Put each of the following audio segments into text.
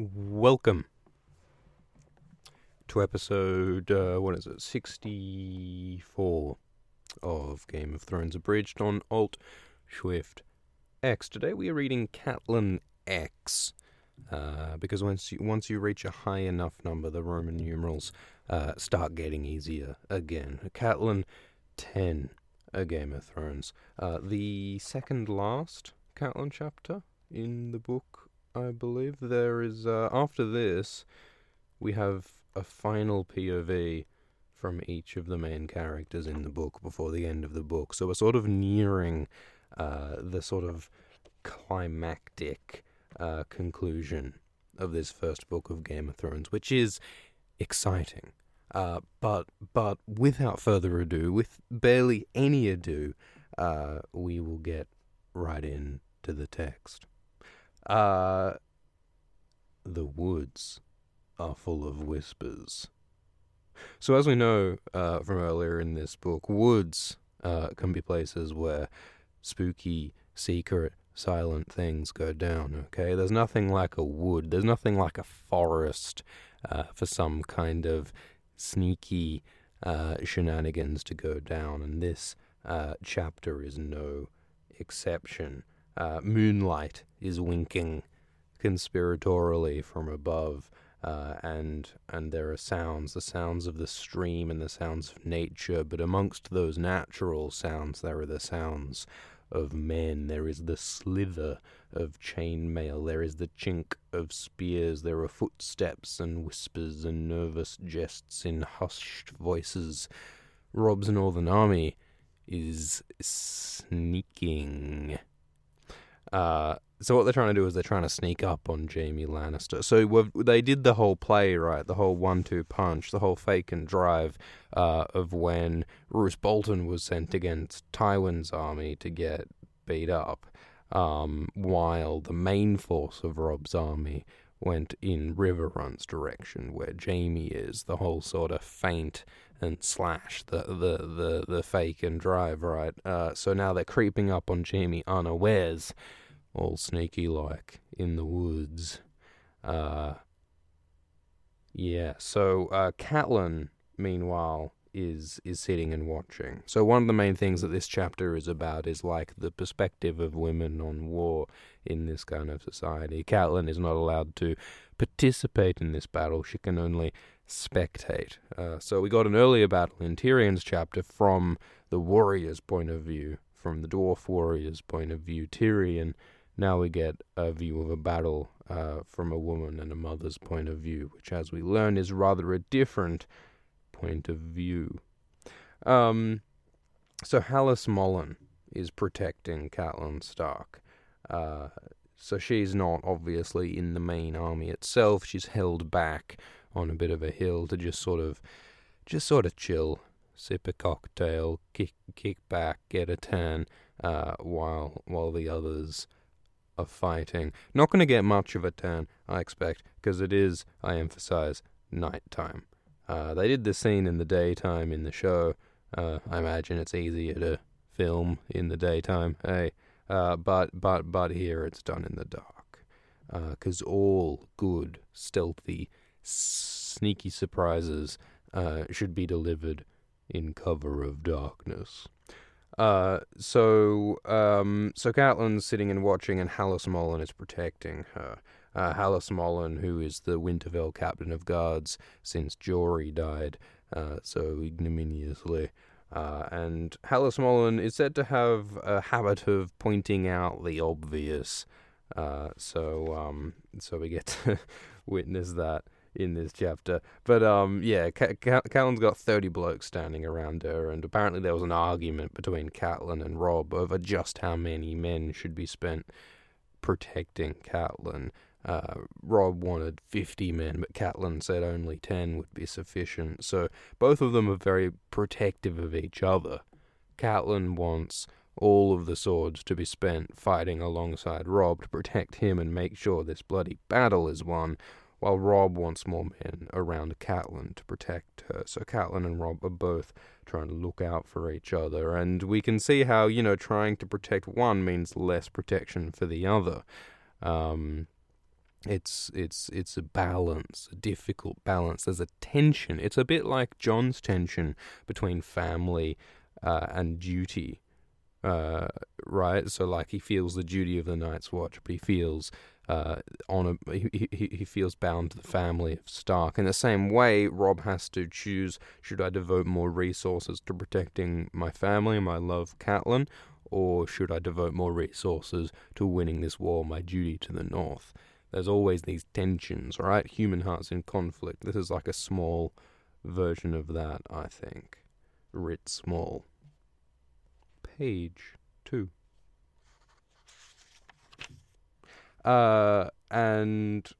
Welcome to episode, uh, what is it, 64 of Game of Thrones Abridged on Alt Shift X. Today we are reading Catelyn X. Uh, because once you, once you reach a high enough number, the Roman numerals uh, start getting easier again. Catelyn 10, A Game of Thrones. Uh, the second last Catelyn chapter in the book, I believe. There is, uh, after this, we have a final POV from each of the main characters in the book before the end of the book. So we're sort of nearing uh, the sort of climactic uh, conclusion of this first book of Game of Thrones, which is exciting. Uh, but but without further ado, with barely any ado, uh, we will get right in to the text. Uh, the woods are full of whispers. So, as we know uh, from earlier in this book, woods uh, can be places where spooky, secret, silent things go down, okay? There's nothing like a wood, there's nothing like a forest uh, for some kind of sneaky uh, shenanigans to go down, and this uh, chapter is no exception. Uh, moonlight is winking conspiratorially from above. Uh, and and there are sounds, the sounds of the stream and the sounds of nature. But amongst those natural sounds, there are the sounds of men. There is the slither of chainmail. There is the chink of spears. There are footsteps and whispers and nervous jests in hushed voices. Robb's Northern Army is sneaking. Uh, so what they're trying to do is they're trying to sneak up on Jaime Lannister. So they did the whole play, right? The whole one-two punch, the whole fake and drive uh, of when Roose Bolton was sent against Tywin's army to get beat up, um, while the main force of Robb's army went in Riverrun's direction, where Jaime is. The whole sort of feint and slash, the the the, the fake and drive, right? Uh, so now they're creeping up on Jaime unawares all sneaky like in the woods. Uh, yeah, so uh, Catelyn, meanwhile, is is sitting and watching. So one of the main things that this chapter is about is like the perspective of women on war in this kind of society. Catelyn is not allowed to participate in this battle; she can only spectate. Uh, so we got an earlier battle in Tyrion's chapter from the warrior's point of view, from the dwarf warrior's point of view. Tyrion now we get a view of a battle uh, from a woman and a mother's point of view, which, as we learn, is rather a different point of view. Um, so Hallis Mollen is protecting Catelyn Stark. Uh, so she's not obviously in the main army itself. She's held back on a bit of a hill to just sort of, just sort of chill, sip a cocktail, kick kick back, get a tan, uh, while while the others of fighting. Not going to get much of a turn, I expect, because it is, I emphasize, nighttime. Uh, they did the scene in the daytime in the show. Uh, I imagine it's easier to film in the daytime, hey. Uh, but but but here it's done in the dark, because uh, all good, stealthy, sneaky surprises uh, should be delivered in cover of darkness. Uh, so, um, so Catelyn's sitting and watching, and Hallis Mollen is protecting her. Uh, Hallis Mollen, who is the Winterfell captain of guards since Jory died uh, so ignominiously. Uh, and Hallis Mollen is said to have a habit of pointing out the obvious. Uh, so, um, so we get to witness that in this chapter. But um, yeah, Catelyn's got thirty blokes standing around her, and apparently there was an argument between Catelyn and Rob over just how many men should be spent protecting Catelyn. Uh, Robb wanted 50 men, but Catelyn said only 10 would be sufficient. So both of them are very protective of each other. Catelyn wants all of the swords to be spent fighting alongside Robb to protect him and make sure this bloody battle is won, while Robb wants more men around Catelyn to protect her. So Catelyn and Robb are both trying to look out for each other, and we can see how, you know, trying to protect one means less protection for the other. Um, it's it's it's a balance, a difficult balance. There's a tension. It's a bit like Jon's tension between family uh, and duty, uh, right? So like he feels the duty of the Night's Watch, but he feels uh, on a he he feels bound to the family of Stark. In the same way, Robb has to choose: should I devote more resources to protecting my family, my love, Catelyn, or should I devote more resources to winning this war, my duty to the North? There's always these tensions, right? Human hearts in conflict. This is like a small version of that, I think. Writ small. Page two. Uh, and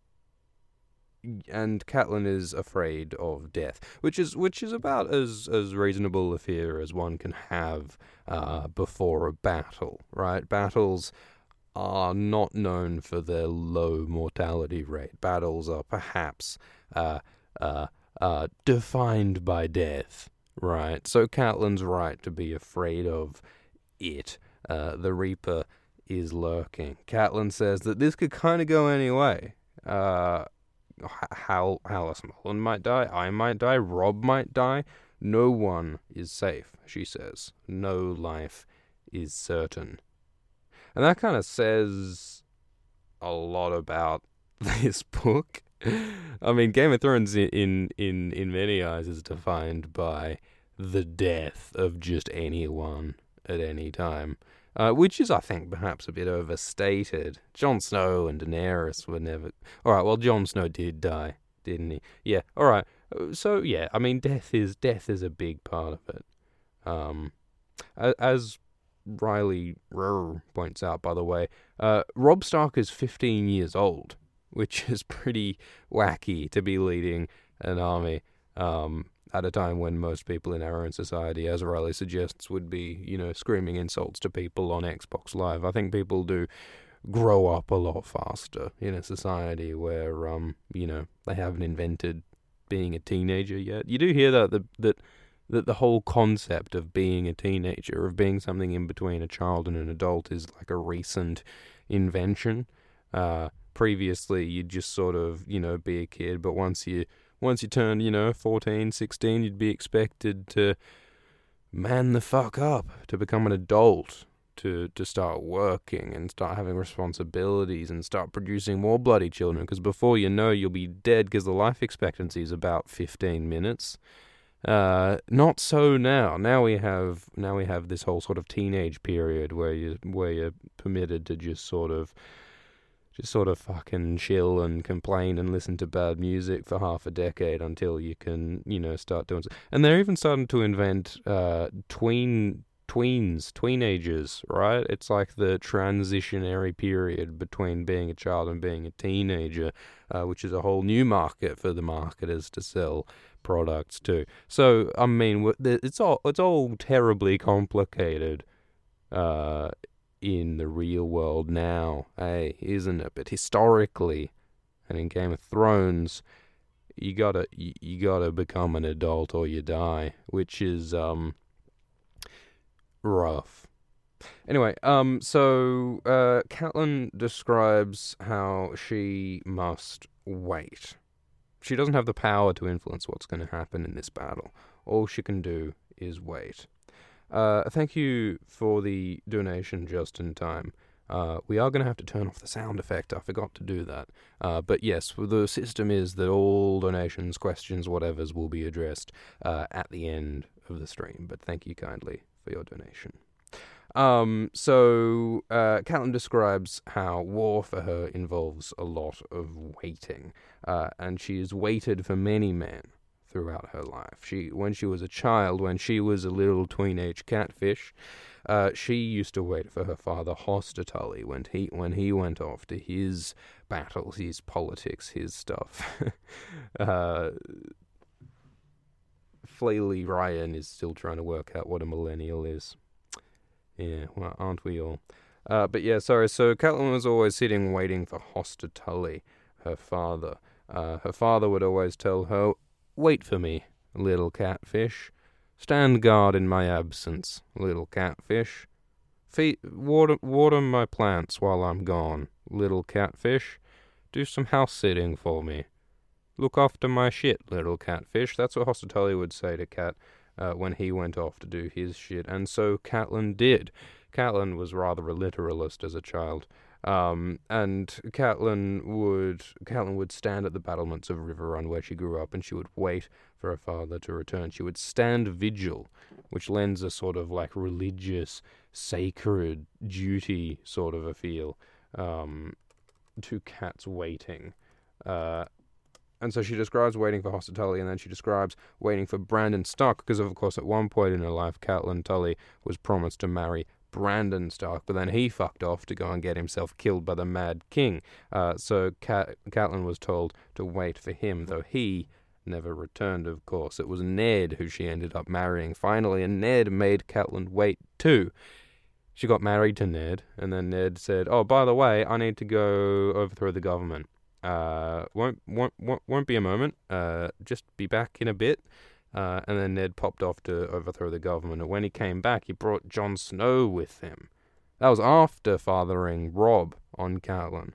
and Catelyn is afraid of death, which is which is about as as reasonable a fear as one can have uh, before a battle, right? Battles are not known for their low mortality rate. Battles are perhaps uh, uh, uh, defined by death, right? So Catelyn's right to be afraid of it. Uh, the Reaper is lurking. Catelyn says that this could kind of go any way. Uh, Hal Hallis Mollen might die. I might die. Robb might die. No one is safe, she says. No life is certain. And that kind of says a lot about this book. I mean, Game of Thrones in in in many eyes is defined by the death of just anyone at any time, uh, which is, I think, perhaps a bit overstated. Jon Snow and Daenerys were never. All right, well, Jon Snow did die, didn't he? Yeah. All right. So yeah, I mean, death is death is a big part of it. Um, as Riley points out, by the way, uh, Robb Stark is 15 years old, which is pretty wacky to be leading an army um, at a time when most people in our own society, as Riley suggests, would be, you know, screaming insults to people on Xbox Live. I think people do grow up a lot faster in a society where, um, you know, they haven't invented being a teenager yet. You do hear that the, that that the whole concept of being a teenager, of being something in between a child and an adult, is like a recent invention. Uh, previously, you'd just sort of, you know, be a kid, but once you once you turn, you know, 14, 16, you'd be expected to man the fuck up, to become an adult, to to start working and start having responsibilities and start producing more bloody children. Because before you know, you'll be dead because the life expectancy is about 15 minutes. Uh, not so now. Now we have now we have this whole sort of teenage period where you where you're permitted to just sort of just sort of fucking chill and complain and listen to bad music for half a decade until you can you know start doing. And they're even starting to invent uh, tween tweens, teenagers, right? It's like the transitionary period between being a child and being a teenager, uh, which is a whole new market for the marketers to sell products too. So I mean, it's all it's all terribly complicated uh, in the real world now, eh? isn't it? But historically, and in Game of Thrones, you gotta you, gotta become an adult or you die, which is um rough. Anyway, um, so uh, Catelyn describes how she must wait she doesn't have the power to influence what's going to happen in this battle. All she can do is wait. Uh, thank you for the donation just in time. Uh, we are going to have to turn off the sound effect. I forgot to do that. Uh, but yes, the system is that all donations, questions, whatever's will be addressed uh, at the end of the stream. But thank you kindly for your donation. Um, so uh, Catelyn describes how war for her involves a lot of waiting, uh, and she has waited for many men throughout her life. She, when she was a child, when she was a little teenage catfish, uh, she used to wait for her father Hoster Tully when he when he went off to his battles, his politics, his stuff. uh, Ryan is still trying to work out what a millennial is. Yeah, well, aren't we all? Uh, but yeah, sorry. So Catelyn was always sitting waiting for Hoster Tully, her father. Uh, her father would always tell her, Wait for me, little catfish. Stand guard in my absence, little catfish. Feed, water, water my plants while I'm gone, little catfish. do some house sitting for me. Look after my shit, little catfish. That's what Hoster Tully would say to Cat uh, when he went off to do his shit, and so Catelyn did. Catelyn was rather a literalist as a child. Um, and Catelyn would Catelyn would stand at the battlements of Riverrun where she grew up, and she would wait for her father to return. She would stand vigil, which lends a sort of like religious, sacred duty sort of a feel um, to Cat's waiting. Uh, and so she describes waiting for Hoster Tully, and then she describes waiting for Brandon Stark, because of course at one point in her life, Catelyn Tully was promised to marry Brandon Stark, but then he fucked off to go and get himself killed by the Mad King. Uh, so Cat- Catelyn was told to wait for him, though he never returned, of course. It was Ned who she ended up marrying finally, and Ned made Catelyn wait too. She got married to Ned, and then Ned said, "Oh, by the way, I need to go overthrow the government. Uh, won't won't won't, be a moment. Uh, just be back in a bit." Uh, and then Ned popped off to overthrow the government. And when he came back, he brought Jon Snow with him. That was after fathering Robb on Catelyn.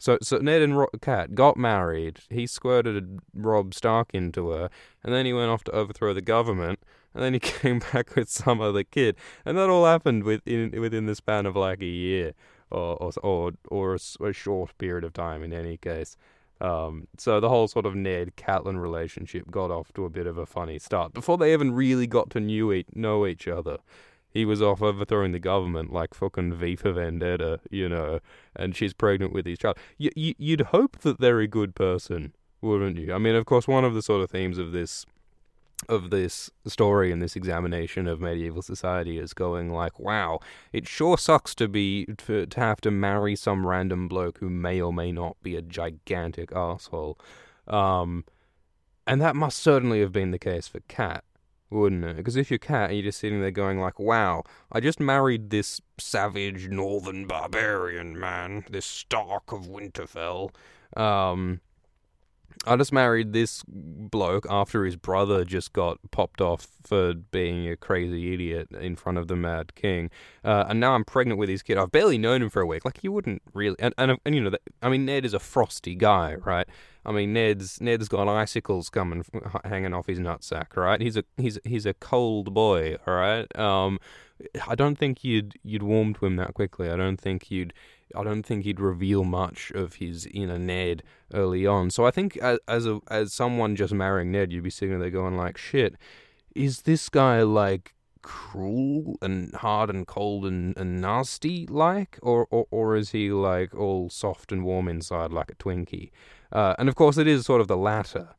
So, so Ned and Ro- Cat got married. He squirted Robb Stark into her, and then he went off to overthrow the government. And then he came back with some other kid, and that all happened within within the span of like a year, or or or, a, a short period of time. In any case, um, so the whole sort of Ned Catelyn relationship got off to a bit of a funny start before they even really got to knew e- know each other. He was off overthrowing the government like fucking V for Vendetta, you know, and she's pregnant with his child. Y- y- you'd hope that they're a good person, wouldn't you? I mean, of course, one of the sort of themes of this of this story and this examination of medieval society is going like, wow, it sure sucks to be to, to have to marry some random bloke who may or may not be a gigantic asshole. Um, and that must certainly have been the case for Cat, wouldn't it? Because if you're Cat, you're just sitting there going like, wow, I just married this savage northern barbarian man, this Stark of Winterfell. Um, I just married this bloke after his brother just got popped off for being a crazy idiot in front of the Mad King, uh, and now I'm pregnant with his kid. I've barely known him for a week. Like you wouldn't really, and and, and you know, I mean, Ned is a frosty guy, right? I mean, Ned's Ned's got icicles coming hanging off his nutsack, right? He's a he's he's a cold boy, all right. Um, I don't think you'd you'd warm to him that quickly. I don't think you'd I don't think he'd reveal much of his inner Ned early on. So I think as a, as someone just marrying Ned, you'd be sitting there going like, "Shit, is this guy like cruel and hard and cold and, and nasty like, or, or or is he like all soft and warm inside like a Twinkie?" Uh, and of course, it is sort of the latter.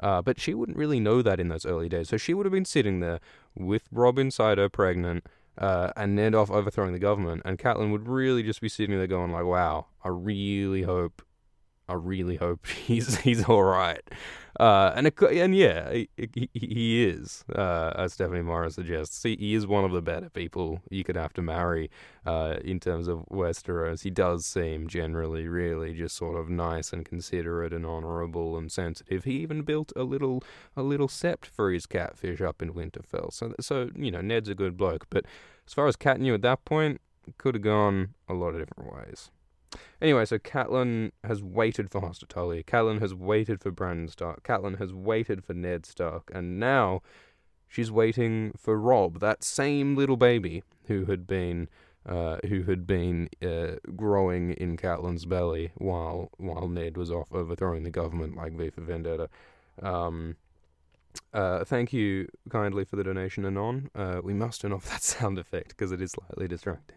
Uh, but she wouldn't really know that in those early days. So she would have been sitting there with Robb inside her, pregnant, uh, and off overthrowing the government, and Catelyn would really just be sitting there going like, "Wow, I really hope, I really hope he's he's all right." Uh, and it, and yeah, he, he, he is, uh, as Stephanie Morris suggests. He, he, is one of the better people you could have to marry uh, in terms of Westeros. He does seem generally really just sort of nice and considerate and honourable and sensitive. He even built a little a little sept for his catfish up in Winterfell. So so you know Ned's a good bloke, but as far as Cat knew at that point, could have gone a lot of different ways. Anyway, so Catelyn has waited for Hoster Tully. Catelyn has waited for Brandon Stark. Catelyn has waited for Ned Stark. And now she's waiting for Robb, that same little baby who had been uh, who had been uh, growing in Catelyn's belly while while Ned was off overthrowing the government like V for Vendetta. Um, uh, thank you kindly for the donation, Anon. Uh, we must turn off that sound effect because it is slightly distracting.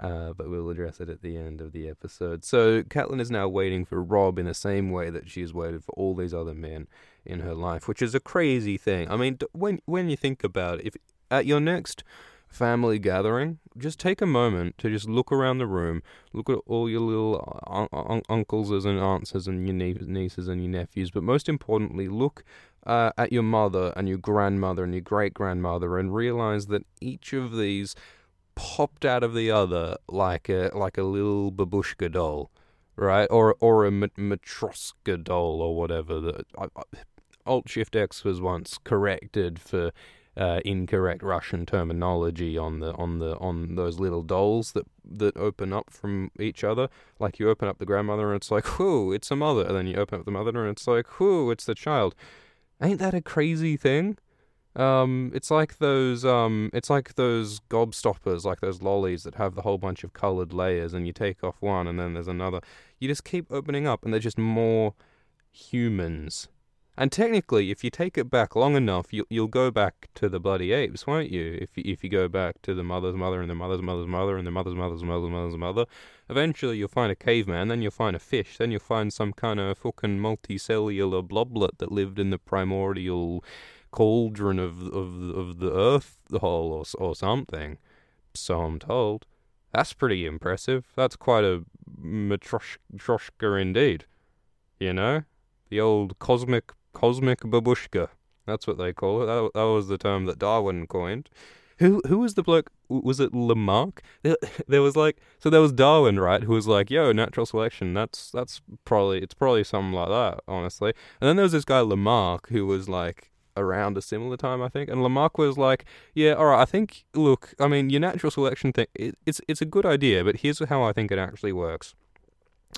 Uh, but we'll address it at the end of the episode. So, Catelyn is now waiting for Robb in the same way that she has waited for all these other men in her life, which is a crazy thing. I mean, when when you think about it, if at your next family gathering, just take a moment to just look around the room, look at all your little un- un- uncles and aunts and your nie- nieces and your nephews, but most importantly, look uh, at your mother and your grandmother and your great grandmother and realize that each of these popped out of the other like a like a little babushka doll, right? Or or a Matryoshka doll or whatever. Alt Shift X was once corrected for uh, incorrect Russian terminology on the on the on those little dolls that that open up from each other. Like you open up the grandmother and it's like, whoo, it's a mother, and then you open up the mother and it's like, whoo, it's the child. Ain't that a crazy thing? Um, it's like those um, it's like those gobstoppers, like those lollies that have the whole bunch of colored layers, and you take off one, and then there's another. You just keep opening up, and they're just more humans. And technically, if you take it back long enough, you'll you'll go back to the bloody apes, won't you? If you, if you go back to the mother's mother and the mother's mother's mother and the mother's mother's mother's mother's mother, eventually you'll find a caveman, then you'll find a fish, then you'll find some kind of fucking multicellular bloblet that lived in the primordial cauldron of of of the earth hole or or something. So I'm told. That's pretty impressive. That's quite a matryoshka indeed. You know, the old cosmic cosmic babushka. That's what they call it. That, that was the term that Darwin coined. Who who was the bloke? Was it Lamarck? There, there was like so there was Darwin, right? Who was like, "Yo, natural selection. That's that's probably it's probably something like that, honestly." And then there was this guy Lamarck who was like around a similar time, I think. And Lamarck was like, "Yeah, all right. I think. Look, I mean, your natural selection thing. It, it's it's a good idea, but here's how I think it actually works."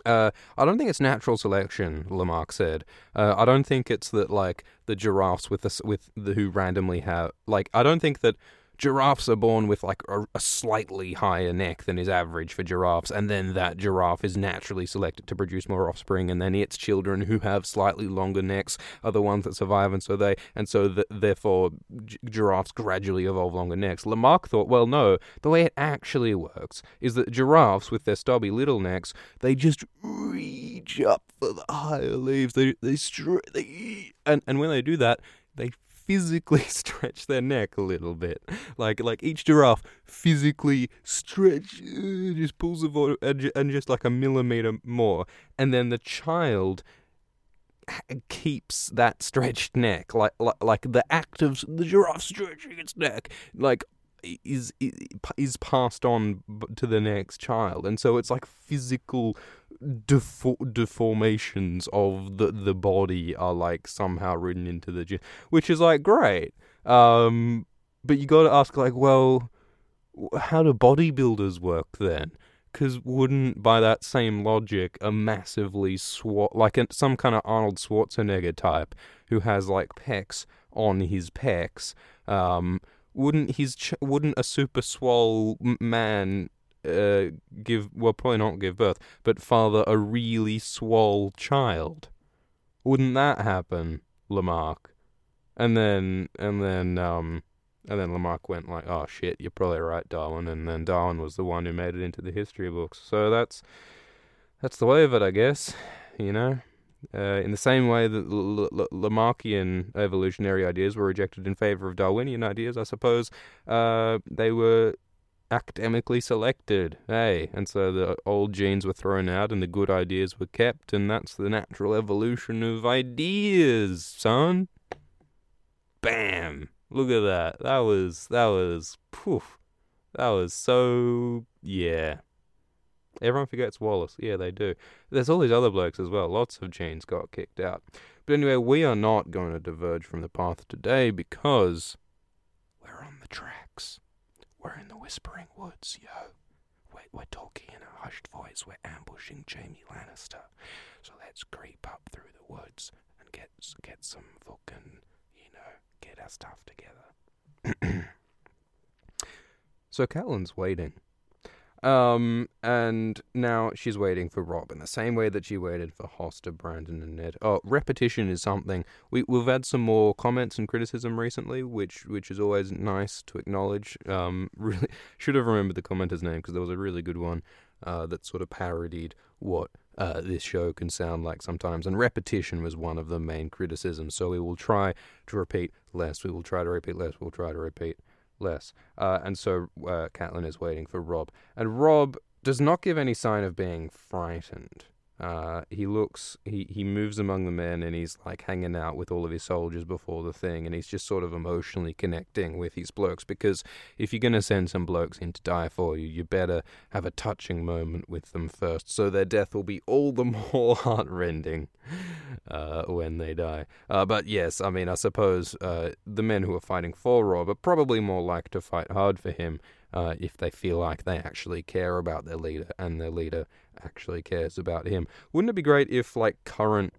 Uh, I don't think it's natural selection, Lamarck said. Uh, I don't think it's that like the giraffes with the, with the who randomly have like I don't think that giraffes are born with like a, a, slightly higher neck than is average for giraffes, and then that giraffe is naturally selected to produce more offspring, and then its children who have slightly longer necks are the ones that survive, and so they and so the, therefore giraffes gradually evolve longer necks. Lamarck thought, well, no, the way it actually works is that giraffes with their stubby little necks, they just reach up for the higher leaves. They they, str- they and and when they do that, they physically stretch their neck a little bit. Like like each giraffe physically stretch, uh, just pulls the water and just like a millimeter more, and then the child keeps that stretched neck, like like, like the act of the giraffe stretching its neck, like is is passed on to the next child, and so it's like physical defo- deformations of the the body are like somehow written into the gene, which is like great. Um, but you got to ask like, well, how do bodybuilders work then? Because wouldn't, by that same logic, a massively swat like a, some kind of Arnold Schwarzenegger type who has like pecs on his pecs, um, wouldn't his ch- wouldn't a super swole man uh, give well probably not give birth, but father a really swole child. Wouldn't that happen, Lamarck? And then and then um and then Lamarck went like, "Oh shit, you're probably right, Darwin." And then Darwin was the one who made it into the history books. So that's that's the way of it, I guess. You know, uh, in the same way that L- L- Lamarckian evolutionary ideas were rejected in favor of Darwinian ideas, I suppose uh, they were academically selected. Hey, and so the old genes were thrown out and the good ideas were kept, and that's the natural evolution of ideas, son. Bam! Look at that. That was that was poof. That was so yeah. Everyone forgets Wallace. Yeah, they do. There's all these other blokes as well. Lots of genes got kicked out. But anyway, we are not going to diverge from the path today because we're on the tracks. We're in the Whispering Woods, yo. We're, we're talking in a hushed voice. We're ambushing Jaime Lannister. So let's creep up through the woods and get get some fucking, you know, get our stuff together. so Catelyn's waiting. Um, and now she's waiting for Robb in the same way that she waited for Hoster, Brandon, and Ned. Oh, repetition is something we we've had some more comments and criticism recently, which which is always nice to acknowledge. Um, really should have remembered the commenter's name because there was a really good one uh, that sort of parodied what uh, this show can sound like sometimes. And repetition was one of the main criticisms. So we will try to repeat less. We will try to repeat less. We'll try to repeat less. Uh, and so uh, Catelyn is waiting for Robb. And Robb does not give any sign of being frightened. Uh, he looks, he, he moves among the men and he's like hanging out with all of his soldiers before the thing, and he's just sort of emotionally connecting with his blokes because if you're going to send some blokes in to die for you, you better have a touching moment with them first, so their death will be all the more heartrending uh, when they die. Uh, but yes, I mean, I suppose uh, the men who are fighting for Robb are probably more like to fight hard for him uh, if they feel like they actually care about their leader and their leader actually cares about him. Wouldn't it be great if like current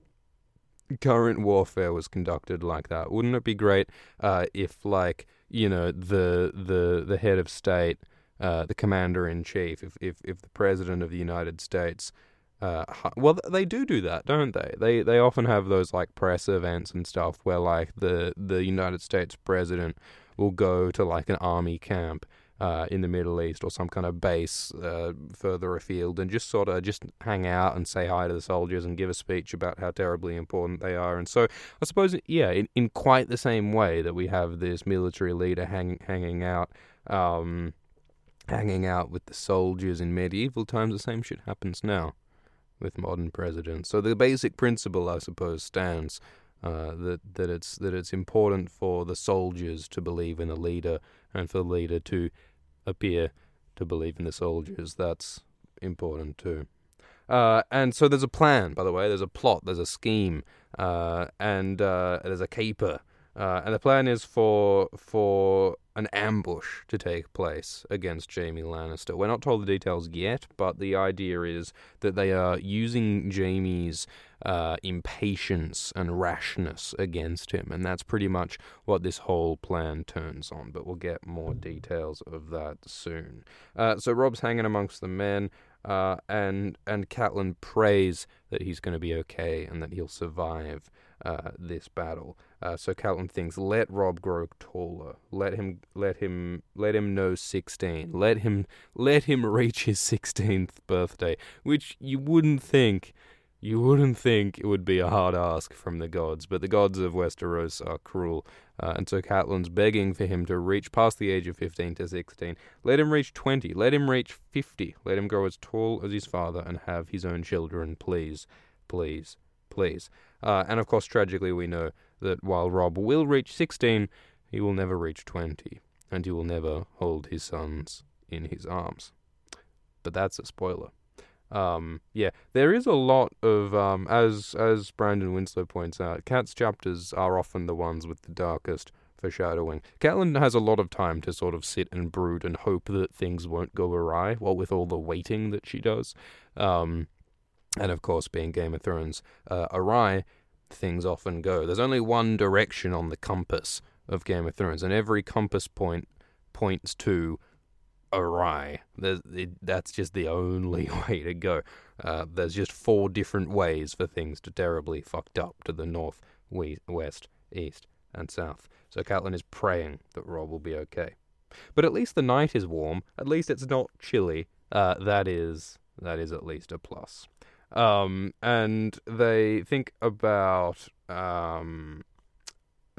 current warfare was conducted like that? Wouldn't it be great uh, if like you know the the the head of state, uh, the commander in chief, if, if if the president of the United States uh, well, they do do that, don't they? They they often have those like press events and stuff where like the the United States president will go to like an army camp uh, in the Middle East or some kind of base uh, further afield and just sort of just hang out and say hi to the soldiers and give a speech about how terribly important they are. And so I suppose, yeah, in, in quite the same way that we have this military leader hang, hanging out. Um, hanging out with the soldiers in medieval times, the same shit happens now with modern presidents. So the basic principle, I suppose, stands uh, that that it's that it's important for the soldiers to believe in the leader and for the leader to appear to believe in the soldiers. That's important too. Uh, and so there's a plan, by the way. There's a plot. There's a scheme, uh, and uh, there's a caper. Uh, and the plan is for for an ambush to take place against Jaime Lannister. We're not told the details yet, but the idea is that they are using Jaime's uh, impatience and rashness against him, and that's pretty much what this whole plan turns on. But we'll get more details of that soon. Uh, so Robb's hanging amongst the men. Uh, and and Catelyn prays that he's going to be okay and that he'll survive uh, this battle. Uh, so Catelyn thinks, let Robb grow taller. Let him, let him, let him know sixteen. Let him, let him reach his sixteenth birthday. Which you wouldn't think, you wouldn't think it would be a hard ask from the gods. But the gods of Westeros are cruel, uh, and so Catelyn's begging for him to reach past the age of fifteen to sixteen. Let him reach twenty. Let him reach fifty. Let him grow as tall as his father and have his own children. Please, please, please. Uh, and of course, tragically, we know that while Robb will reach 16, he will never reach 20, and he will never hold his sons in his arms. But that's a spoiler. Um, yeah, there is a lot of, um, as as Brandon Winslow points out, Cat's chapters are often the ones with the darkest foreshadowing. Catelyn has a lot of time to sort of sit and brood and hope that things won't go awry, while with all the waiting that she does. Um, and of course, being Game of Thrones uh, awry, things often go. There's only one direction on the compass of Game of Thrones, and every compass point points to awry. It, that's just the only way to go. Uh, there's just four different ways for things to terribly fucked up to the north, we, west, east, and south. So Catelyn is praying that Robb will be okay. But at least the night is warm. At least it's not chilly. Uh, that is that is at least a plus. Um, and they think about. Um,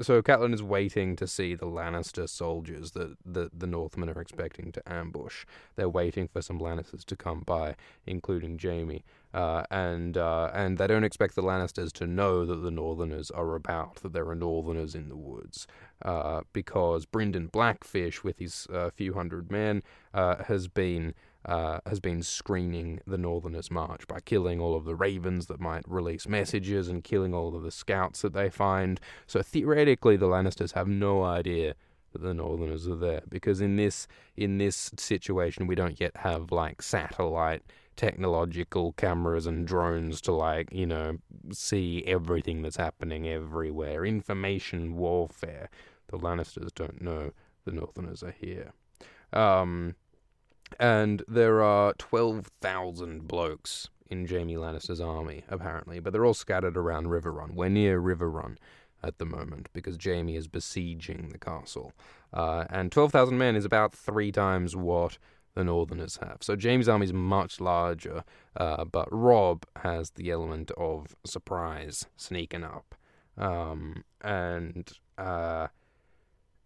so Catelyn is waiting to see the Lannister soldiers that the, the Northmen are expecting to ambush. They're waiting for some Lannisters to come by, including Jaime. Uh, and uh, and they don't expect the Lannisters to know that the Northerners are about, that there are Northerners in the woods, uh, because Brynden Blackfish, with his uh, few hundred men, uh, has been uh, has been screening the Northerners' march by killing all of the ravens that might release messages and killing all of the scouts that they find. So theoretically, the Lannisters have no idea that the Northerners are there because in this in this situation, we don't yet have like satellite technological cameras and drones to like you know see everything that's happening everywhere. Information warfare. The Lannisters don't know the Northerners are here. Um, and there are 12,000 blokes in Jaime Lannister's army, apparently, but they're all scattered around Riverrun. We're near Riverrun at the moment because Jaime is besieging the castle. Uh, and 12,000 men is about three times what the Northerners have. So Jaime's army is much larger, uh, but Robb has the element of surprise sneaking up. Um, and uh,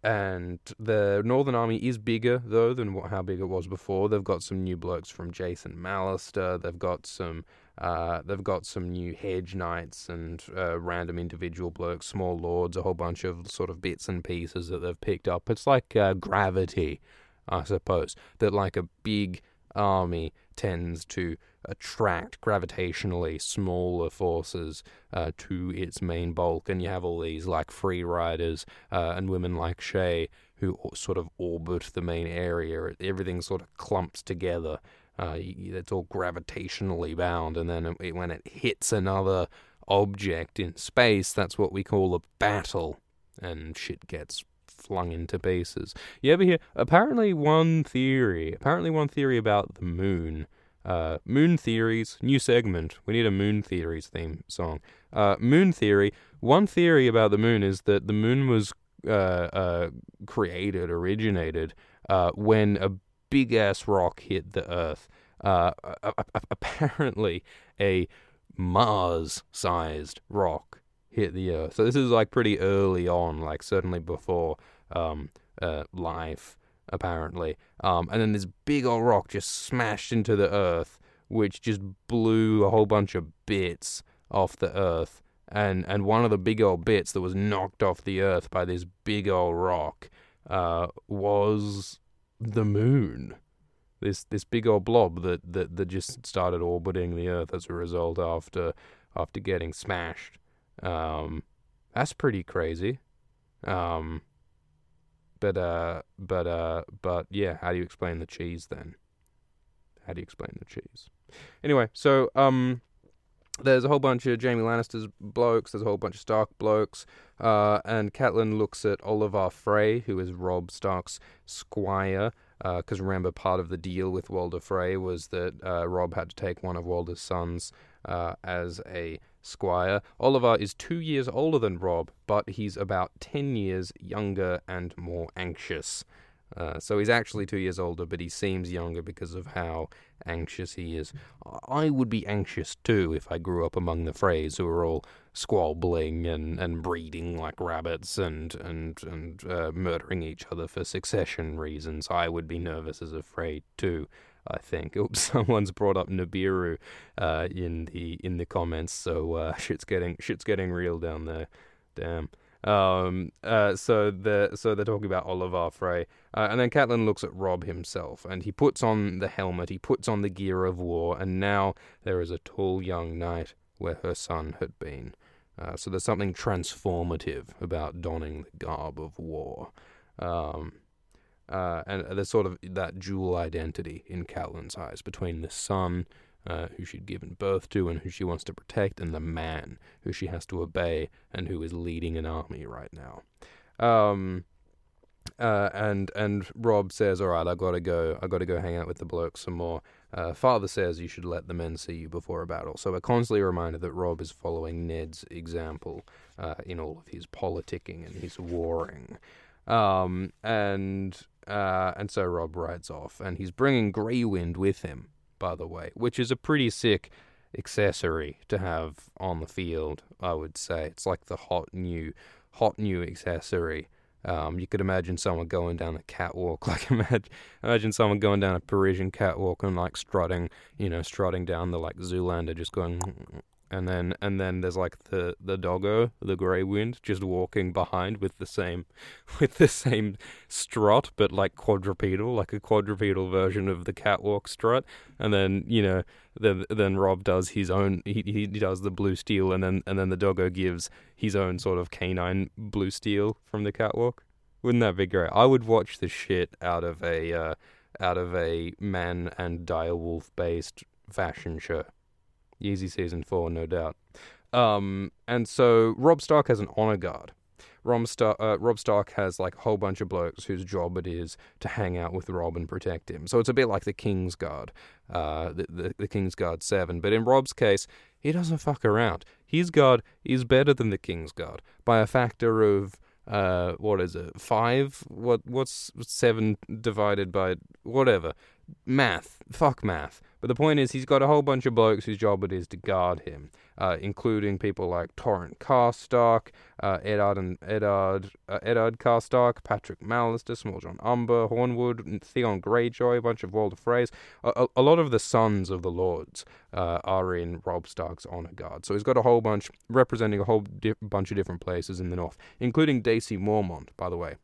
and the Northern Army is bigger though than what, how big it was before. They've got some new blokes from Jason Mallister. They've got some uh, they've got some new hedge knights and uh, random individual blokes, small lords, a whole bunch of sort of bits and pieces that they've picked up. It's like uh, gravity, I suppose. That like a big army tends to attract gravitationally smaller forces uh, to its main bulk, and you have all these like free riders uh, and women like Shae who sort of orbit the main area. Everything sort of clumps together. Uh, it's all gravitationally bound, and then it, when it hits another object in space, that's what we call a battle, and shit gets flung into pieces. You ever hear? Apparently, one theory. Apparently, one theory about the moon uh, Moon Theories, new segment. We need a Moon Theories theme song. Uh, moon Theory. One theory about the moon is that the moon was uh, uh created, originated, uh, when a big ass rock hit the Earth. Uh, apparently, a Mars sized rock hit the Earth. So this is like pretty early on, like certainly before um, life apparently. Um, and then this big old rock just smashed into the earth, which just blew a whole bunch of bits off the earth. And and one of the big old bits that was knocked off the earth by this big old rock uh, was the moon. This this big old blob that, that, that just started orbiting the earth as a result after after getting smashed. Um, that's pretty crazy. Um, but uh, but uh, but yeah, how do you explain the cheese then? How do you explain the cheese? Anyway, so um, there's a whole bunch of Jaime Lannister's blokes. There's a whole bunch of Stark blokes, uh, and Catelyn looks at Olyvar Frey, who is Robb Stark's squire. Because uh, remember, part of the deal with Walder Frey was that uh, Robb had to take one of Walder's sons uh, as a Squire. Olyvar is two years older than Robb, but he's about 10 years younger and more anxious. Uh, so he's actually two years older, but he seems younger because of how anxious he is. I would be anxious too if I grew up among the Freys who are all squabbling and, and breeding like rabbits and and and uh, murdering each other for succession reasons. I would be nervous as a Frey too. I think. Oops, someone's brought up Nibiru uh, in the in the comments, so uh, shit's getting shit's getting real down there. Damn. Um, uh, so the so they're talking about Olyvar Frey, uh, and then Catelyn looks at Robb himself, and he puts on the helmet, he puts on the gear of war, and now there is a tall young knight where her son had been. Uh, so there's something transformative about donning the garb of war. Um, uh, and there's sort of that dual identity in Catelyn's eyes between the son uh, who she'd given birth to and who she wants to protect, and the man who she has to obey and who is leading an army right now. Um, uh, and and Robb says, "All right, I gotta go. I gotta go hang out with the blokes some more." Uh, Father says you should let the men see you before a battle. So we're constantly reminded that Robb is following Ned's example uh, in all of his politicking and his warring. Um, and uh, and so Robb rides off, and he's bringing Greywind with him, by the way, which is a pretty sick accessory to have on the field. I would say it's like the hot new, hot new accessory. Um, you could imagine someone going down the catwalk, like imagine, imagine someone going down a Parisian catwalk and like strutting, you know, strutting down the like Zoolander, just going and then and then there's like the the doggo, the Greywind, just walking behind with the same with the same strut, but like quadrupedal, like a quadrupedal version of the catwalk strut. And then you know, then then Robb does his own. He he does the blue steel, and then and then the doggo gives his own sort of canine blue steel from the catwalk. Wouldn't that be great? I would watch the shit out of a uh, out of a man and direwolf based fashion show. Yeezy season four, no doubt. Um, and so Robb Stark has an honor guard. Robb, Star- uh, Robb Stark has like a whole bunch of blokes whose job it is to hang out with Robb and protect him. So it's a bit like the King's Guard, uh, the, the, the King's Guard 7. But in Robb's case, he doesn't fuck around. His guard is better than the King's Guard by a factor of uh, what is it? Five? What? What's seven divided by whatever? Math. Fuck math. But the point is, he's got a whole bunch of blokes whose job it is to guard him. uh, including people like Torrhen Karstark, uh, Eddard and Eddard, uh, Eddard Karstark, Patrek Mallister, Smalljon Umber, Hornwood, Theon Greyjoy, a bunch of Walder Freys. A, a, lot of the sons of the lords uh, are in Robb Stark's honor guard. So he's got a whole bunch representing a whole di- bunch of different places in the north, including Dacy Mormont, by the way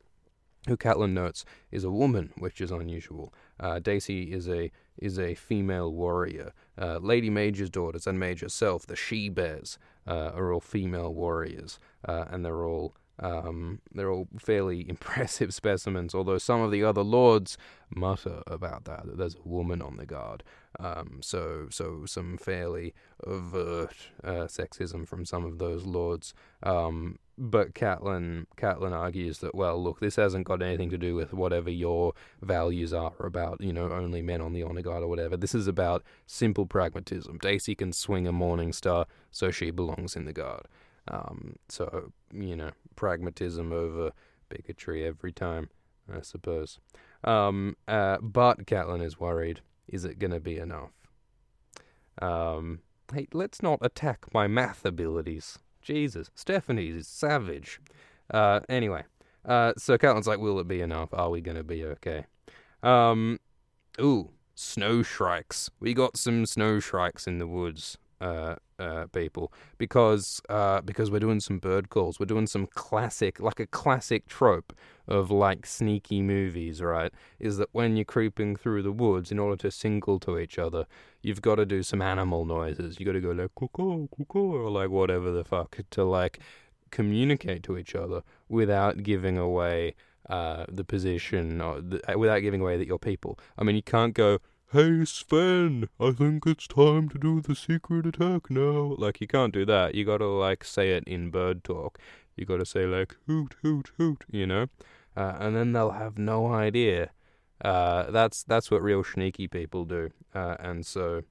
who Catelyn notes is a woman, which is unusual. Uh, Dacy is a is a female warrior. Uh, Lady Maege's daughters and Maege herself, the she bears, uh, are all female warriors, uh, and they're all um, they're all fairly impressive specimens, although some of the other lords mutter about that, that there's a woman on the guard. Um, so, so some fairly overt uh, sexism from some of those lords. Um, but Catelyn, Catelyn argues that, well, look, this hasn't got anything to do with whatever your values are about, you know, only men on the honor guard or whatever. This is about simple pragmatism. Dacey can swing a morning star, so she belongs in the guard. Um, so, you know, pragmatism over bigotry every time, I suppose. Um, uh, but Catelyn is worried. Is it going to be enough? Um, hey, let's not attack my math abilities. Jesus, Stephanie is savage. Uh, anyway, uh, so Catelyn's like, will it be enough? Are we to be okay? Um, ooh, snow shrikes. We got some snow shrikes in the woods uh, uh, people because uh, because we're doing some bird calls. We're doing some classic, like a classic trope of like sneaky movies, right? Is that when you're creeping through the woods, in order to single to each other, you've got to do some animal noises. You got to go like cuckoo, cuckoo, or like whatever the fuck to like communicate to each other without giving away uh, the position, or the, without giving away that you're people. I mean, you can't go Hey Sven, I think it's time to do the secret attack now. Like you can't do that. You gotta like say it in bird talk. You gotta say like hoot hoot hoot, you know, uh, and then they'll have no idea. Uh, that's that's what real sneaky people do, uh, and so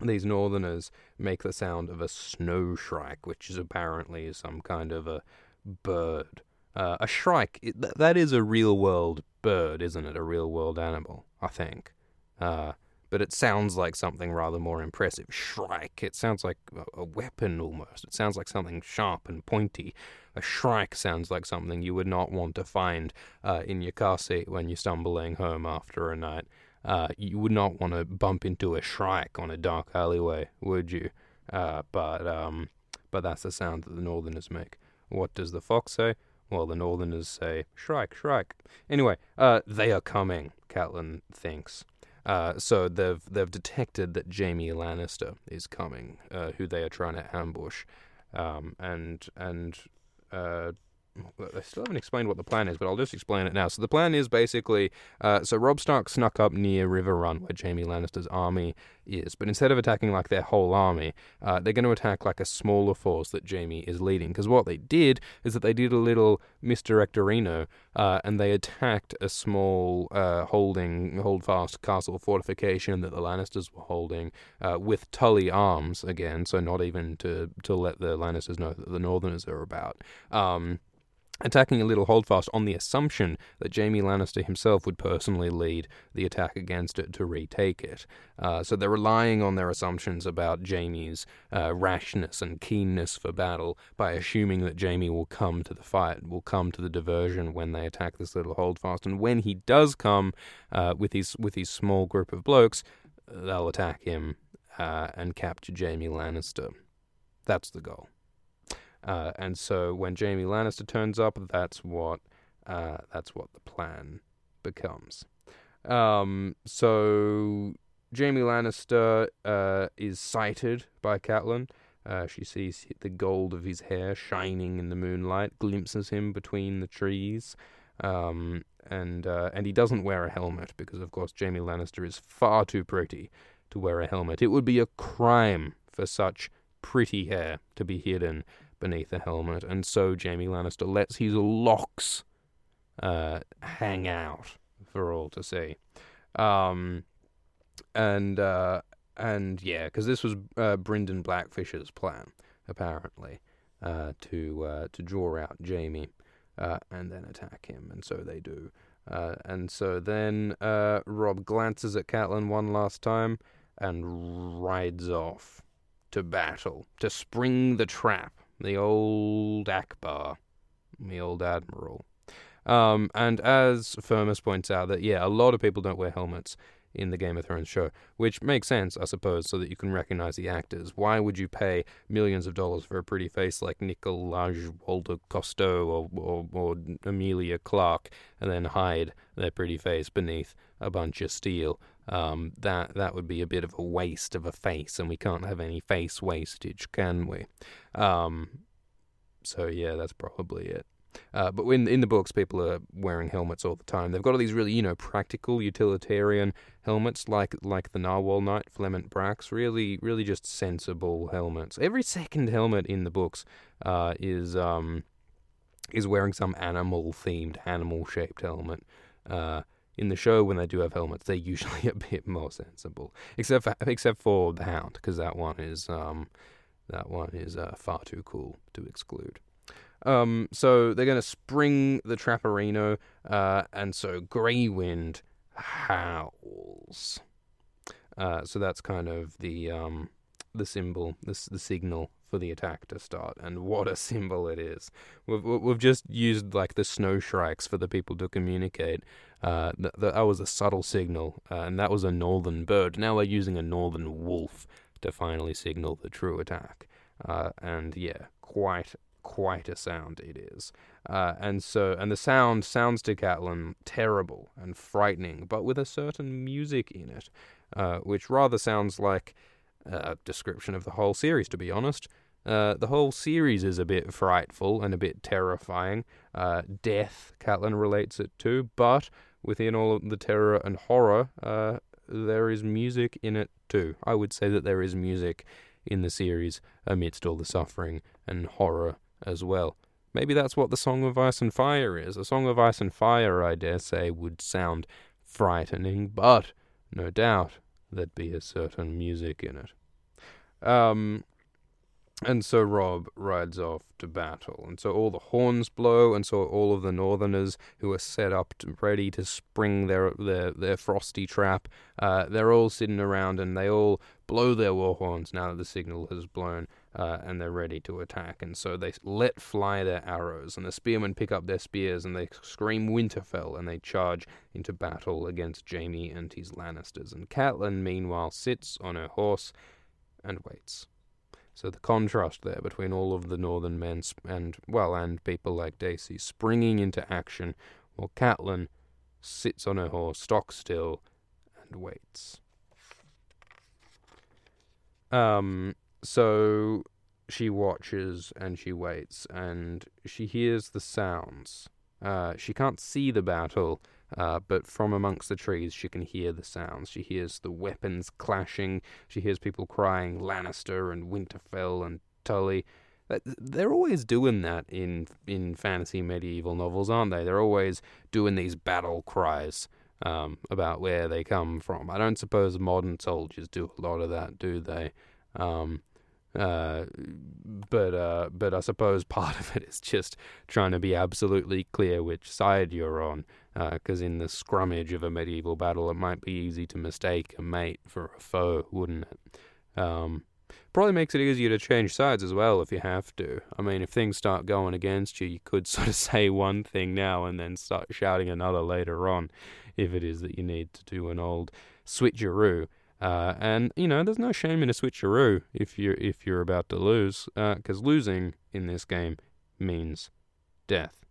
these northerners make the sound of a snow shrike, which is apparently some kind of a bird. Uh, a shrike, it, th- that is a real world bird, isn't it? A real world animal, I think. Uh, but it sounds like something rather more impressive. Shrike. It sounds like a, a, weapon almost. It sounds like something sharp and pointy. A shrike sounds like something you would not want to find uh, in your car seat when you're stumbling home after a night. Uh, you would not want to bump into a shrike on a dark alleyway, would you? Uh, but um, but that's the sound that the Northerners make. What does the fox say? Well, the Northerners say, Shrike, Shrike. Anyway, uh, they are coming, Catelyn thinks. Uh, so they've they've detected that Jaime Lannister is coming, uh, who they are trying to ambush, um, and and uh, I still haven't explained what the plan is, but I'll just explain it now. So the plan is basically, uh, so Robb Stark snuck up near Riverrun, where Jaime Lannister's army is, but instead of attacking like their whole army, uh, they're going to attack like a smaller force that Jaime is leading. Because what they did is that they did a little misdirectorino, uh, and they attacked a small uh, holding, holdfast castle fortification that the Lannisters were holding uh, with Tully arms again. So not even to to let the Lannisters know that the Northerners are about. Um, attacking a little holdfast on the assumption that Jaime Lannister himself would personally lead the attack against it to retake it. Uh, so they're relying on their assumptions about Jaime's uh, rashness and keenness for battle by assuming that Jaime will come to the fight, will come to the diversion when they attack this little holdfast. And when he does come uh, with his with his small group of blokes, they'll attack him uh, and capture Jaime Lannister. That's the goal. Uh, and so when Jaime Lannister turns up, that's what uh, that's what the plan becomes. Um, so Jaime Lannister uh, is sighted by Catelyn. Uh, she sees the gold of his hair shining in the moonlight, glimpses him between the trees, um, and uh, and he doesn't wear a helmet because, of course, Jaime Lannister is far too pretty to wear a helmet. It would be a crime for such pretty hair to be hidden beneath the helmet, and so Jaime Lannister lets his locks uh, hang out for all to see. Um, and uh, and yeah, because this was uh, Brynden Blackfish's plan apparently uh, to uh, to draw out Jaime uh, and then attack him, and so they do. Uh, and so then Robb glances at Catelyn one last time and rides off to battle, to spring the trap. The old Ackbar, the old Admiral. Um, and as Firmus points out, that yeah, a lot of people don't wear helmets in the Game of Thrones show, which makes sense, I suppose, so that you can recognize the actors. Why would you pay millions of dollars for a pretty face like Nicolaj Walder Costeau or, or, or Emilia Clarke and then hide their pretty face beneath a bunch of steel? Um, that that would be a bit of a waste of a face, and we can't have any face wastage, can we? Um, so yeah, that's probably it. Uh, but in in the books, people are wearing helmets all the time. They've got all these really, you know, practical, utilitarian helmets, like like the Narwhal Knight, Flement Brax. Really, really just sensible helmets. Every second helmet in the books uh, is um, is wearing some animal themed, animal shaped helmet. Uh, in the show, when they do have helmets, they're usually a bit more sensible, except for, except for the Hound, because that one is um, that one is uh, far too cool to exclude. Um, so they're going to spring the Trapperino, uh, and so Greywind howls. Uh, so that's kind of the um, the symbol, the the signal for the attack to start. And what a symbol it is! We've we've just used like the snow shrikes for the people to communicate. Uh, that, that was a subtle signal, uh, and that was a northern bird. Now we're using a northern wolf to finally signal the true attack. Uh, and yeah, quite quite a sound it is. Uh, and so, and the sound sounds to Catelyn terrible and frightening, but with a certain music in it, uh, which rather sounds like a description of the whole series, to be honest. Uh, the whole series is a bit frightful and a bit terrifying. Uh, death, Catelyn relates it to, but within all of the terror and horror, uh, there is music in it too. I would say that there is music in the series amidst all the suffering and horror as well. Maybe that's what the Song of Ice and Fire is. A Song of Ice and Fire, I dare say, would sound frightening, but no doubt there'd be a certain music in it. Um, and so Robb rides off to battle, and so all the horns blow, and so all of the Northerners who are set up to, ready to spring their their their frosty trap, uh, they're all sitting around, and they all blow their war horns now that the signal has blown, uh, and they're ready to attack. And so they let fly their arrows, and the spearmen pick up their spears, and they scream Winterfell, and they charge into battle against Jaime and his Lannisters. And Catelyn, meanwhile, sits on her horse and waits. So the contrast there between all of the northern men and well, and people like Dacey springing into action, while Catelyn sits on her horse, stock still, and waits. Um, so she watches and she waits, and she hears the sounds. Uh, she can't see the battle, uh, but from amongst the trees, she can hear the sounds. She hears the weapons clashing. She hears people crying Lannister and Winterfell and Tully. They're always doing that in in fantasy medieval novels, aren't they? They're always doing these battle cries um, about where they come from. I don't suppose modern soldiers do a lot of that, do they? Um, uh, but uh, but I suppose part of it is just trying to be absolutely clear which side you're on, because uh, in the scrummage of a medieval battle, it might be easy to mistake a mate for a foe, wouldn't it? Um, probably makes it easier to change sides as well if you have to. I mean, if things start going against you, you could sort of say one thing now and then start shouting another later on, if it is that you need to do an old switcheroo. Uh, and you know, there's no shame in a switcheroo if you're if you're about to lose, because uh, losing in this game means death.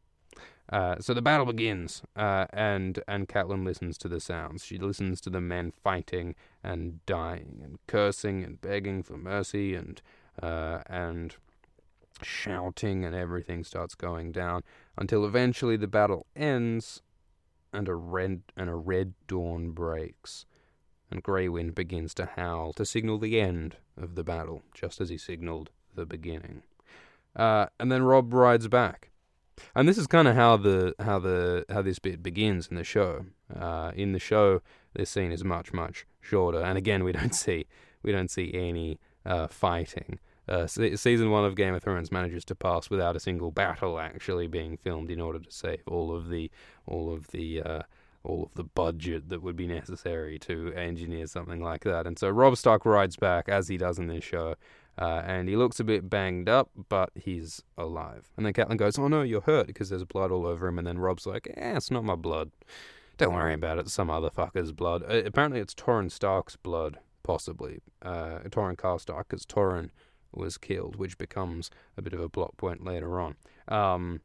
Uh, so the battle begins, uh, and and Catelyn listens to the sounds. She listens to the men fighting and dying and cursing and begging for mercy and uh, and shouting, and everything starts going down until eventually the battle ends, and a red and a red dawn breaks and Greywind begins to howl to signal the end of the battle, just as he signaled the beginning. Uh, and then Robb rides back, and this is kind of how the how the how this bit begins in the show. Uh, in the show, this scene is much much shorter, and again, we don't see we don't see any uh, fighting. Uh, season one of Game of Thrones manages to pass without a single battle actually being filmed in order to save all of the all of the uh, all of the budget that would be necessary to engineer something like that. And so Robb Stark rides back, as he does in this show, Uh, and he looks a bit banged up, but he's alive. And then Catelyn goes, "Oh no, you're hurt," because there's blood all over him. And then Robb's like, "Eh, it's not my blood. Don't worry about it. Some other fucker's blood. Uh, apparently, it's Torrhen Stark's blood, possibly. Uh, Karstark, because Torrhen was killed, which becomes a bit of a plot point later on. Um,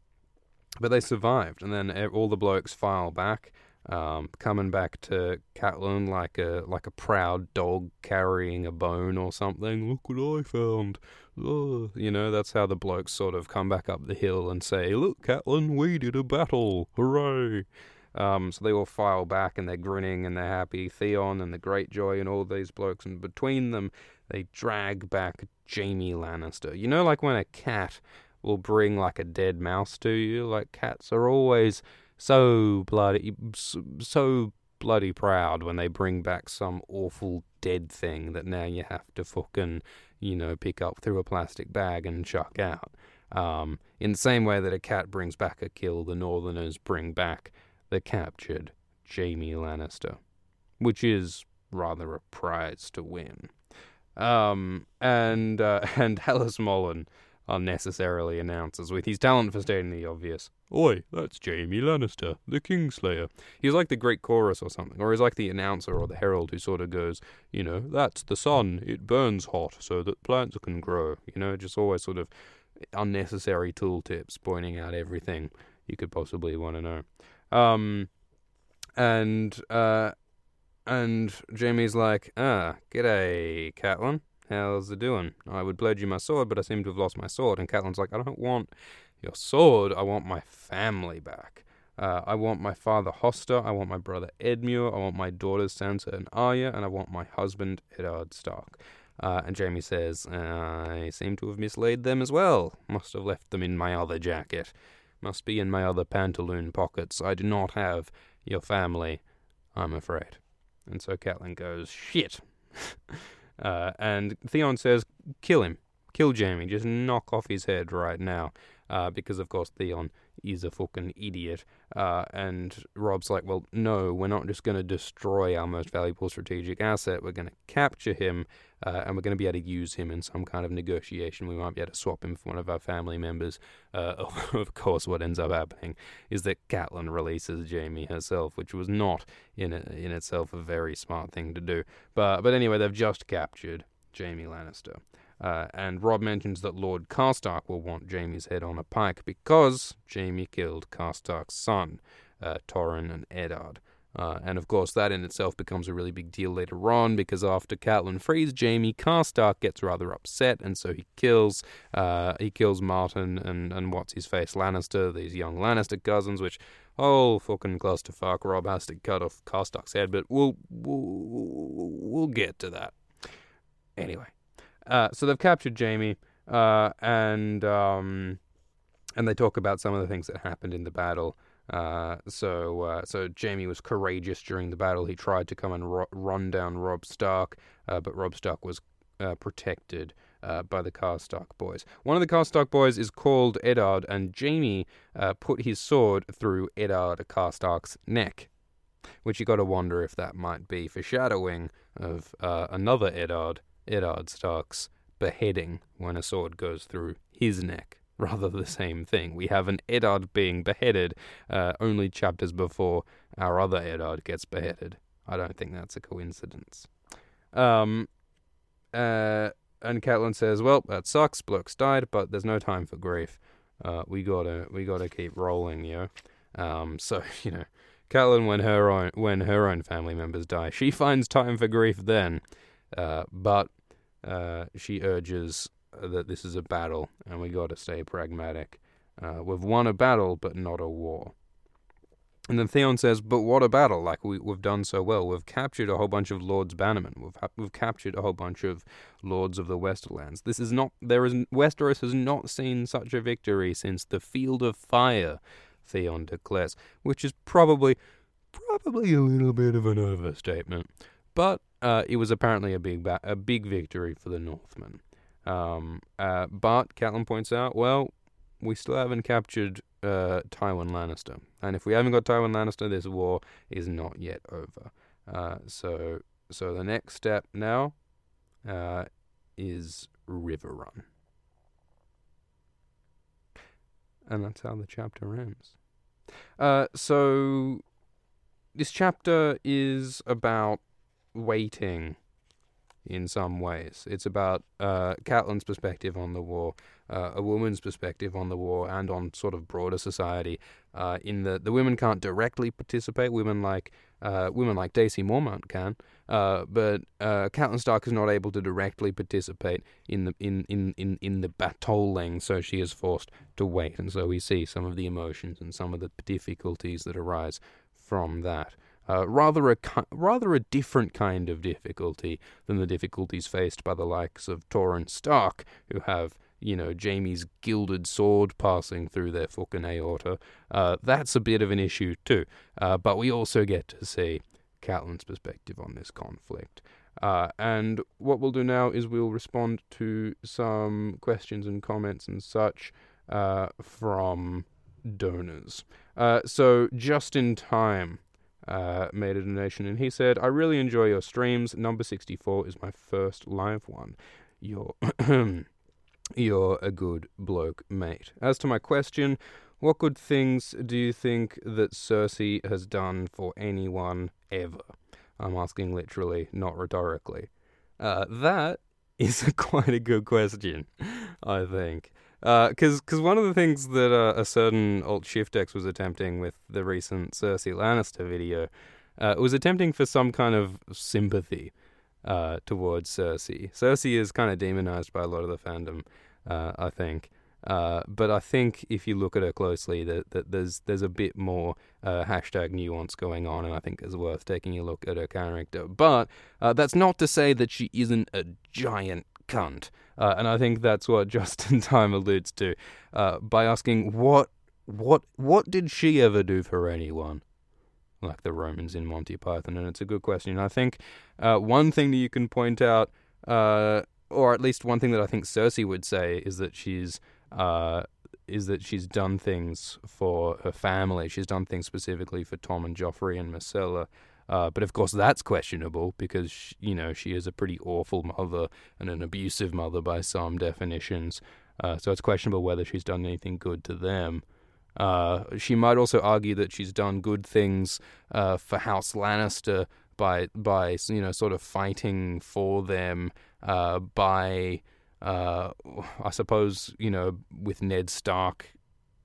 but they survived, and then all the blokes file back, um, coming back to Catelyn like a like a proud dog carrying a bone or something. Look what I found. You know, that's how the blokes sort of come back up the hill and say, "Look, Catelyn, we did a battle! Hooray!" Um, so they all file back and they're grinning and they're happy. Theon and the Greatjon and all these blokes, and between them, they drag back Jaime Lannister. You know, like when a cat will bring like a dead mouse to you. Like cats are always so bloody, so bloody proud when they bring back some awful dead thing that now you have to fucking, you know, pick up through a plastic bag and chuck out. Um, in the same way that a cat brings back a kill, the Northerners bring back the captured Jaime Lannister, which is rather a prize to win. Um, and uh, and Hallis Mollen unnecessarily announces with his talent for stating the obvious. Oi, that's Jaime Lannister, the Kingslayer. He's like the great chorus or something, or he's like the announcer or the herald who sort of goes, you know, that's the sun, it burns hot so that plants can grow. You know, just always sort of unnecessary tooltips pointing out everything you could possibly want to know. Um, and uh, and Jaime's like, ah, g'day, Catelyn. How's it doing? I would pledge you my sword, but I seem to have lost my sword. And Catelyn's like, I don't want your sword. I want my family back. Uh, I want my father Hoster. I want my brother Edmure. I want my daughters Sansa and Arya, and I want my husband Eddard Stark. Uh, and Jaime says, I seem to have mislaid them as well. Must have left them in my other jacket. Must be in my other pantaloon pockets. I do not have your family, I'm afraid. And so Catelyn goes, shit. uh, and Theon says, kill him. Kill Jaime. Just knock off his head right now. Uh, because, of course, Theon is a fucking idiot. Uh, and Robb's like, well, no, we're not just going to destroy our most valuable strategic asset. We're going to capture him, uh, and we're going to be able to use him in some kind of negotiation. We might be able to swap him for one of our family members. Uh, of course, what ends up happening is that Catelyn releases Jaime herself, which was not in in itself a very smart thing to do. But but anyway, they've just captured Jaime Lannister. Uh, and Robb mentions that Lord Karstark will want Jaime's head on a pike because Jaime killed Karstark's son, uh, Torrhen and Eddard. Uh, and of course, that in itself becomes a really big deal later on because after Catelyn frees Jaime, Karstark gets rather upset, and so he kills uh, he kills Martyn and, and what's his face Lannister, these young Lannister cousins, which oh fucking clusterfuck. Robb has to cut off Karstark's head, but we'll we'll, we'll get to that anyway. Uh, so they've captured Jaime, uh, and um, and they talk about some of the things that happened in the battle. Uh, so uh, so Jaime was courageous during the battle. He tried to come and ro- run down Robb Stark, uh, but Robb Stark was uh, protected. by the Karstark boys. One of the Karstark boys is called Eddard, and Jaime put his sword through Eddard Karstark's neck, which you got to wonder if that might be foreshadowing of another Eddard Eddard Stark's beheading when a sword goes through his neck. Rather the same thing. We have an Eddard being beheaded uh, only chapters before our other Eddard gets beheaded. I don't think that's a coincidence. Um, uh, and Catelyn says, "Well, that sucks. Blokes died, but there's no time for grief. Uh, we gotta, we gotta keep rolling, you know." Um, so you know, Catelyn, when her own, when her own family members die, she finds time for grief then. Uh, but uh, she urges that this is a battle and we got to stay pragmatic. Uh, we've won a battle, but not a war. And then Theon says, "But what a battle! Like we, we've done so well. We've captured a whole bunch of Lords Bannermen. We've ha- we've captured a whole bunch of Lords of the Westerlands. This is not there is Westeros has not seen such a victory since the Field of Fire." Theon declares, which is probably probably a little bit of an overstatement, but uh, it was apparently a big ba- a big victory for the Northmen. Um, uh, but Catelyn points out, well, we still haven't captured uh, Tywin Lannister, and if we haven't got Tywin Lannister, this war is not yet over. Uh, so, so the next step now uh, is Riverrun. And that's how the chapter ends. Uh, so, this chapter is about waiting in some ways. It's about uh, Catelyn's perspective on the war, uh, a woman's perspective on the war, and on sort of broader society. Uh, in the the women can't directly participate. Women like uh, women like Dacey Mormont can, uh, but uh, Catelyn Stark is not able to directly participate in the in, in, in, in the battling, so she is forced to wait, and so we see some of the emotions and some of the difficulties that arise from that. Uh, rather a rather a different kind of difficulty than the difficulties faced by the likes of Torrhen Stark, who have you know Jaime's gilded sword passing through their fucking aorta. Uh, that's a bit of an issue too. Uh, but we also get to see Catelyn's perspective on this conflict. Uh, and what we'll do now is we'll respond to some questions and comments and such uh, from donors. So just in time uh, made a donation, and he said, "I really enjoy your streams. Number sixty-four is my first live one. You're you're a good bloke, mate. As to my question." What good things do you think that Cersei has done for anyone ever? I'm asking literally, not rhetorically. Uh, that is a quite a good question, I think because uh, cause one of the things that uh, a certain Alt Shift X was attempting with the recent Cersei Lannister video uh, was attempting for some kind of sympathy uh, towards Cersei. Cersei is kind of demonized by a lot of the fandom, uh, I think. Uh, but I think if you look at her closely, that, that there's there's a bit more hashtag nuance going on, and I think it's worth taking a look at her character. But that's not to say that she isn't a giant cunt. Uh, and I think that's what Justin Time alludes to uh, by asking what what what did she ever do for anyone? Like the Romans in Monty Python, and it's a good question. I think uh, one thing that you can point out, uh, or at least one thing that I think Cersei would say, is that she's uh, is that she's done things for her family. She's done things specifically for Tom and Joffrey and Myrcella uh, but of course, that's questionable because she, you know she is a pretty awful mother and an abusive mother by some definitions. Uh, so it's questionable whether she's done anything good to them. Uh, she might also argue that she's done good things uh, for House Lannister by by you know sort of fighting for them uh, by. Uh, I suppose you know with Ned Stark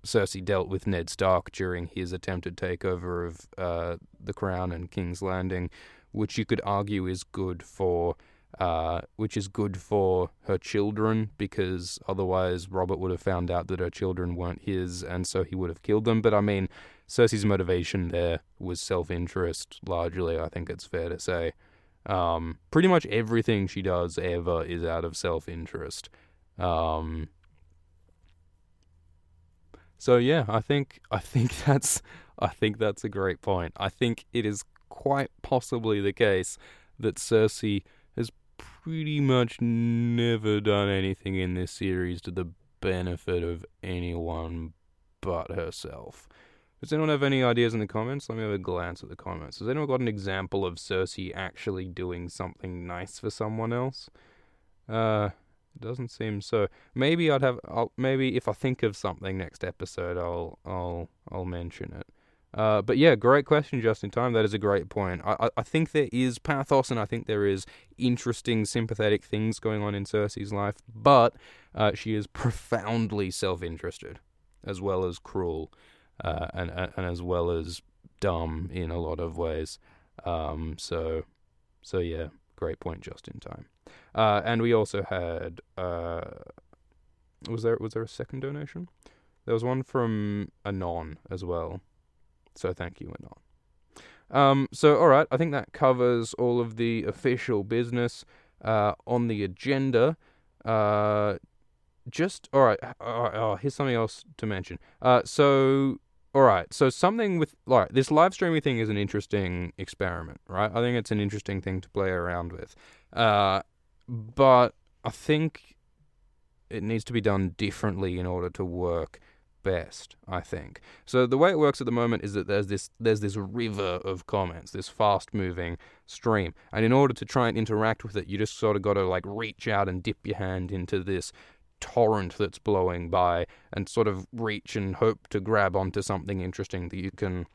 Cersei dealt with Ned Stark during his attempted takeover of uh, the crown and King's Landing, which you could argue is good for, uh, which is good for her children because otherwise Robert would have found out that her children weren't his, and so he would have killed them. But I mean, Cersei's motivation there was self-interest largely. I think it's fair to say. Um, pretty much everything she does ever is out of self-interest. Um, so yeah, I think I think that's I think that's a great point. I think it is quite possibly the case that Cersei has pretty much never done anything in this series to the benefit of anyone but herself. Does anyone have any ideas in the comments? Let me have a glance at the comments. Has anyone got an example of Cersei actually doing something nice for someone else? Uh, it doesn't seem so. Maybe I'd have. I'll, maybe if I think of something next episode, I'll I'll I'll mention it. Uh, but yeah, great question, just in time. That is a great point. I, I, I think there is pathos, and I think there is interesting, sympathetic things going on in Cersei's life. But uh, she is profoundly self-interested, as well as cruel, uh, and, and and as well as dumb in a lot of ways. Um, so, so yeah, great point, just in time. Uh, and we also had uh, was there was there a second donation? There was one from Anon as well. So thank you, Anon. Um, so all right, I think that covers all of the official business uh, on the agenda. Uh, just all right. Oh, oh, here's something else to mention. Uh, so all right, so something with like this live streaming thing is an interesting experiment, right? I think it's an interesting thing to play around with. Uh, but I think it needs to be done differently in order to work best, I think. So the way it works at the moment is that there's this there's this river of comments, this fast moving stream. And in order to try and interact with it, you just sort of got to like reach out and dip your hand into this torrent that's blowing by and sort of reach and hope to grab onto something interesting that you can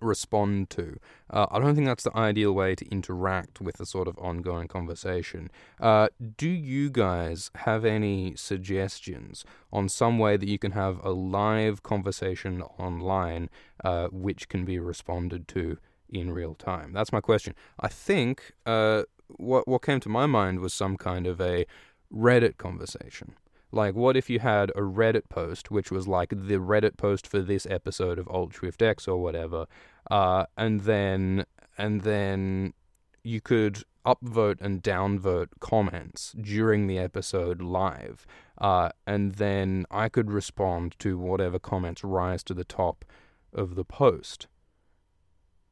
respond to. Uh, I don't think that's the ideal way to interact with a sort of ongoing conversation. Uh, do you guys have any suggestions on some way that you can have a live conversation online uh, which can be responded to in real time? That's my question. I think uh, what what came to my mind was some kind of a Reddit conversation. Like, what if you had a Reddit post, which was like the Reddit post for this episode of Alt Shift X or whatever, uh, and then and then you could upvote and downvote comments during the episode live, uh, and then I could respond to whatever comments rise to the top of the post.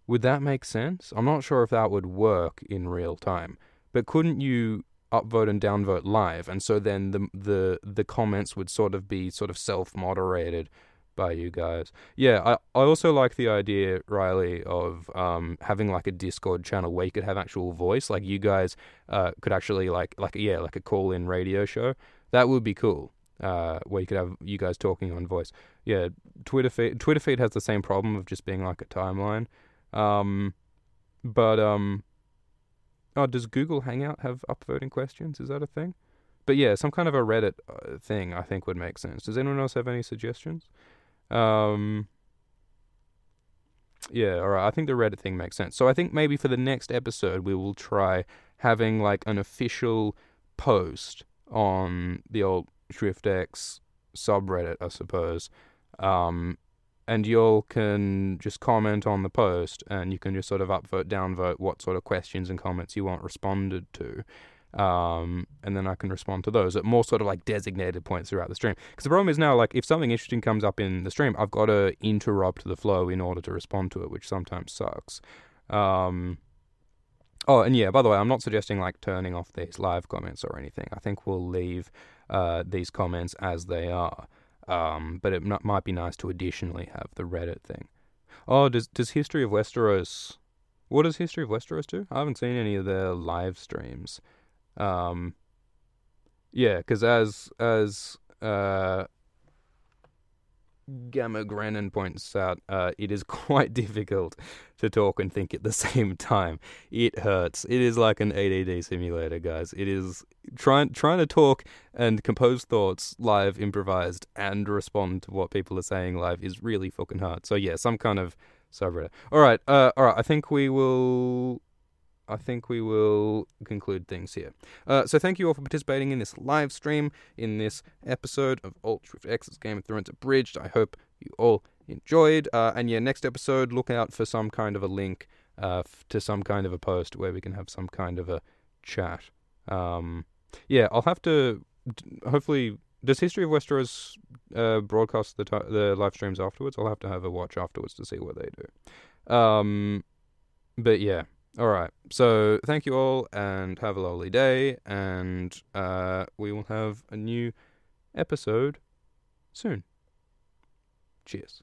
Would that make sense? I'm not sure if that would work in real time, but couldn't you upvote and downvote live, and so then the the the comments would sort of be sort of self moderated by you guys. Yeah, I, I also like the idea, Riley, of um, having like a Discord channel where you could have actual voice. Like you guys uh, could actually like like yeah, like a call in radio show. That would be cool. Uh, where you could have you guys talking on voice. Yeah, Twitter feed Twitter feed has the same problem of just being like a timeline. Um, but um, Oh, does Google Hangout have upvoting questions? Is that a thing? But yeah, some kind of a Reddit uh, thing I think would make sense. Does anyone else have any suggestions? Um, yeah, all right. I think the Reddit thing makes sense. So I think maybe for the next episode we will try having like an official post on the old SwiftX subreddit, I suppose, um, and y'all can just comment on the post and you can just sort of upvote, downvote what sort of questions and comments you want responded to. Um, and then I can respond to those at more sort of like designated points throughout the stream. Because the problem is now, like, if something interesting comes up in the stream, I've got to interrupt the flow in order to respond to it, which sometimes sucks. Um, oh, and yeah, by the way, I'm not suggesting like turning off these live comments or anything. I think we'll leave uh, these comments as they are. Um, but it m- might be nice to additionally have the Reddit thing. Oh, does does History of Westeros? What does History of Westeros do? I haven't seen any of their live streams. Um, yeah, because as as uh, Gamma Grennan points out, uh, it is quite difficult to talk and think at the same time. It hurts. It is like an ADD simulator, guys. It is trying trying to talk and compose thoughts live, improvised, and respond to what people are saying live is really fucking hard. So yeah, some kind of subreddit. All right, uh, all right. I think we will I think we will conclude things here. Uh, so thank you all for participating in this live stream, in this episode of Alt Shift X's Game of Thrones Abridged. I hope you all enjoyed. Uh, and yeah, next episode, look out for some kind of a link uh, f- to some kind of a post where we can have some kind of a chat. Um, yeah, I'll have to hopefully. Does History of Westeros uh, broadcast the t- the live streams afterwards? I'll have to have a watch afterwards to see what they do. Um, but yeah, all right. So thank you all and have a lovely day. And uh, we will have a new episode soon. Cheers.